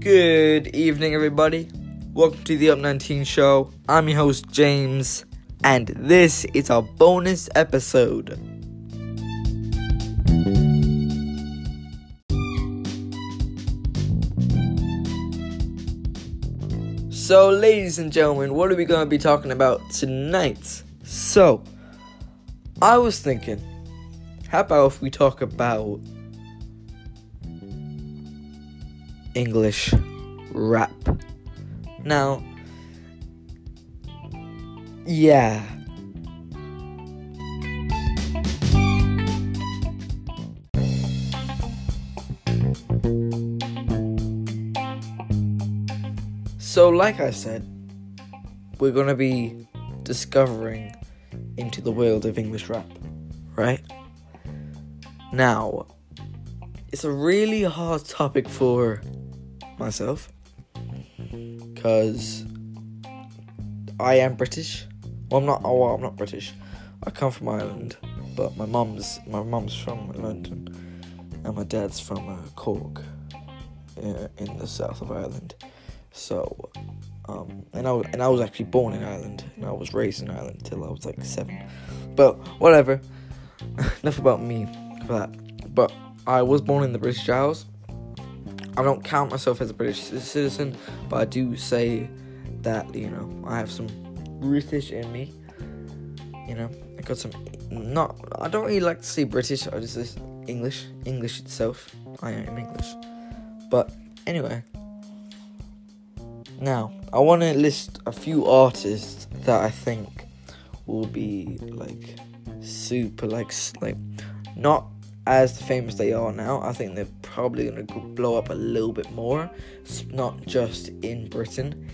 Good evening, everybody. Welcome to the Up 19 show. I'm your host, James, and this is our bonus episode. So, ladies and gentlemen, what are we going to be talking about tonight? So, I was thinking, how about if we talk about English rap? Now, yeah. So, like I said, we're gonna be discovering into the world of English rap, right? Now, it's a really hard topic for myself because I am British. Well, I'm not. Oh, well, I'm not British. I come from Ireland, but my mum's my mum's from London, and my dad's from uh, Cork, uh, in the south of Ireland. So, um, and I and I was actually born in Ireland, and I was raised in Ireland till I was like seven. But whatever. Enough about me for that. But I was born in the British Isles. I don't count myself as a British citizen, but I do say that you know I have some British in me. You know, I got some. Not. I don't really like to say British. I just say English. English itself. I am English. But anyway. Now, I want to list a few artists that I think will be like super like like not as famous they are now. I think they're probably going to blow up a little bit more. It's not just in Britain,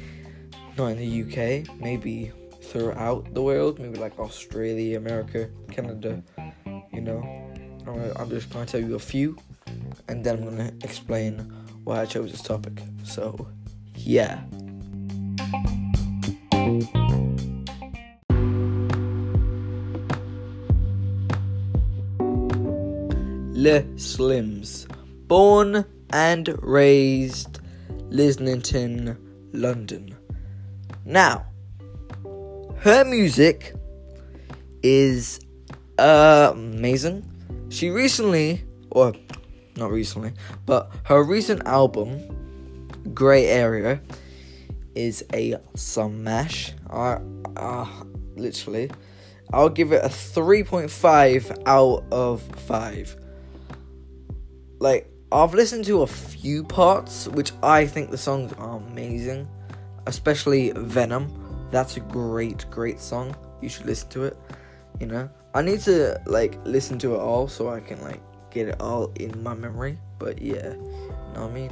not in the UK, maybe throughout the world, maybe like Australia, America, Canada, you know. I'm just going to tell you a few and then I'm going to explain why I chose this topic. So, yeah. Little Simz, born and raised Islington, London. Now, her music is uh, amazing. She recently, or not recently, but her recent album, Grey Area, is a smash. Uh, uh, literally, I'll give it a 3.5 out of 5. Like, I've listened to a few parts, which I think the songs are amazing, especially Venom. That's a great, great song. You should listen to it. You know, I need to like listen to it all so I can like get it all in my memory. But yeah, you know what I mean.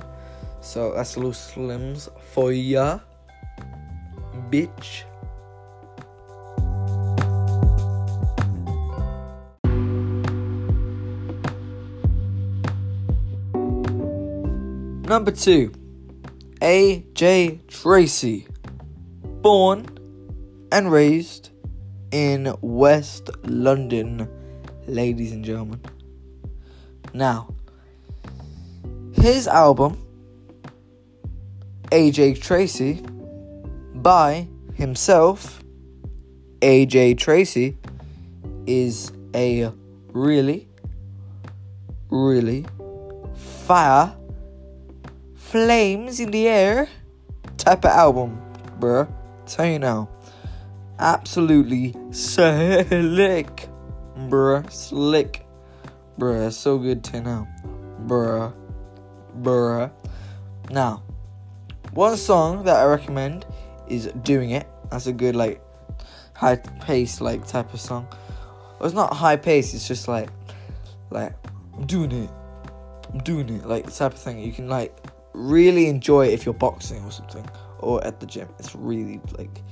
So that's Little Simz for ya, bitch. Number two, AJ Tracey, born and raised in West London, ladies and gentlemen. Now, his album, AJ Tracey, by himself, AJ Tracey, is a really, really fire, flames in the air type of album, bruh. Tell you now. Absolutely slick, bruh. Slick, bruh. So good to know, bruh. Bruh. Now, one song that I recommend is Doing It. That's a good, like, high pace, like, type of song. Well, it's not high pace, it's just like, like, I'm doing it. I'm doing it. Like, type of thing you can, like, really enjoy it if you're boxing or something. Or at the gym. It's really, like,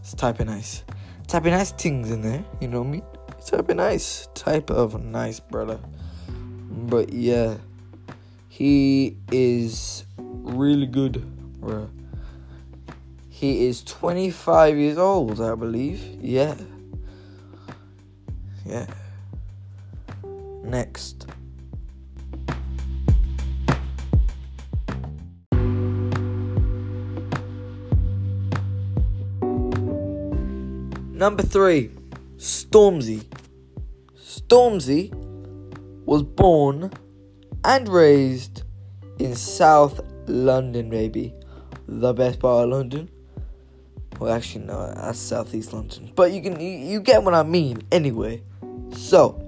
it's type of nice. Type of nice things in there, you know what I mean? Type of nice. Type of nice, brother. But yeah. He is really good, bro. He is 25 years old, I believe. Yeah. Yeah. Next. Number three, Stormzy. Stormzy was born and raised in South London, maybe The best part of London. Well, actually, no, that's Southeast London. But you can you, you get what I mean anyway. So,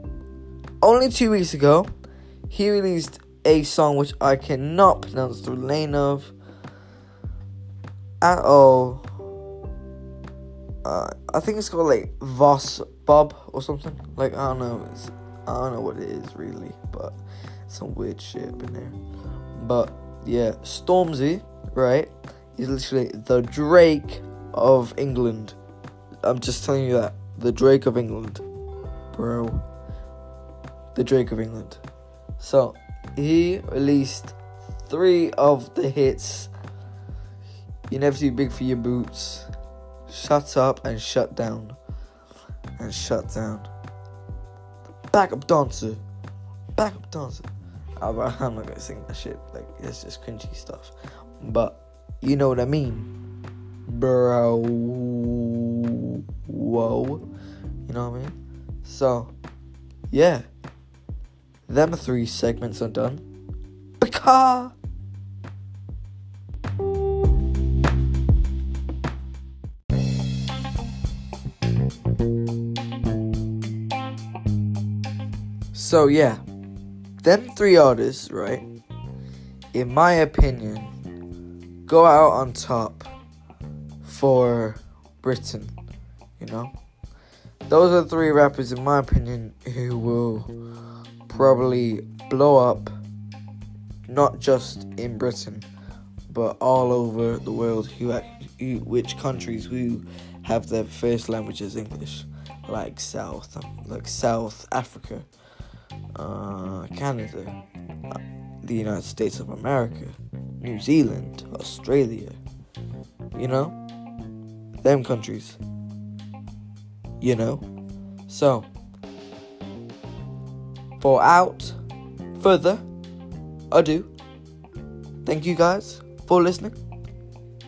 only two weeks ago, he released a song which I cannot pronounce the name of at all. Uh, I think it's called like Voss Bob or something. Like I don't know. It's, I don't know what it is really, but some weird shit in there. But yeah, Stormzy, right? He's literally the Drake of England. I'm just telling you that the Drake of England, bro. The Drake of England. So he released three of the hits. You're never too big for your boots. Shut up and shut down. And shut down. Backup dancer. Backup dancer. I'm not gonna sing that shit. Like it's just cringy stuff. But you know what I mean, bro. Whoa. You know what I mean? So, yeah. Them three segments are done. Because. So yeah, them three artists, right? In my opinion, go out on top for Britain. You know, those are three rappers, in my opinion, who will probably blow up, not just in Britain, but all over the world. Who, which countries who have their first language as English, like South, um, like South Africa, uh, Canada, uh, the United States of America, New Zealand, Australia. You know, them countries. You know, so for out further ado, thank you guys for listening,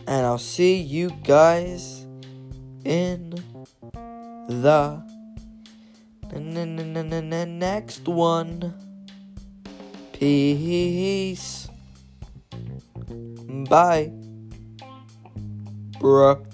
and I'll see you guys in the next one. Peace. Bye. Bruh.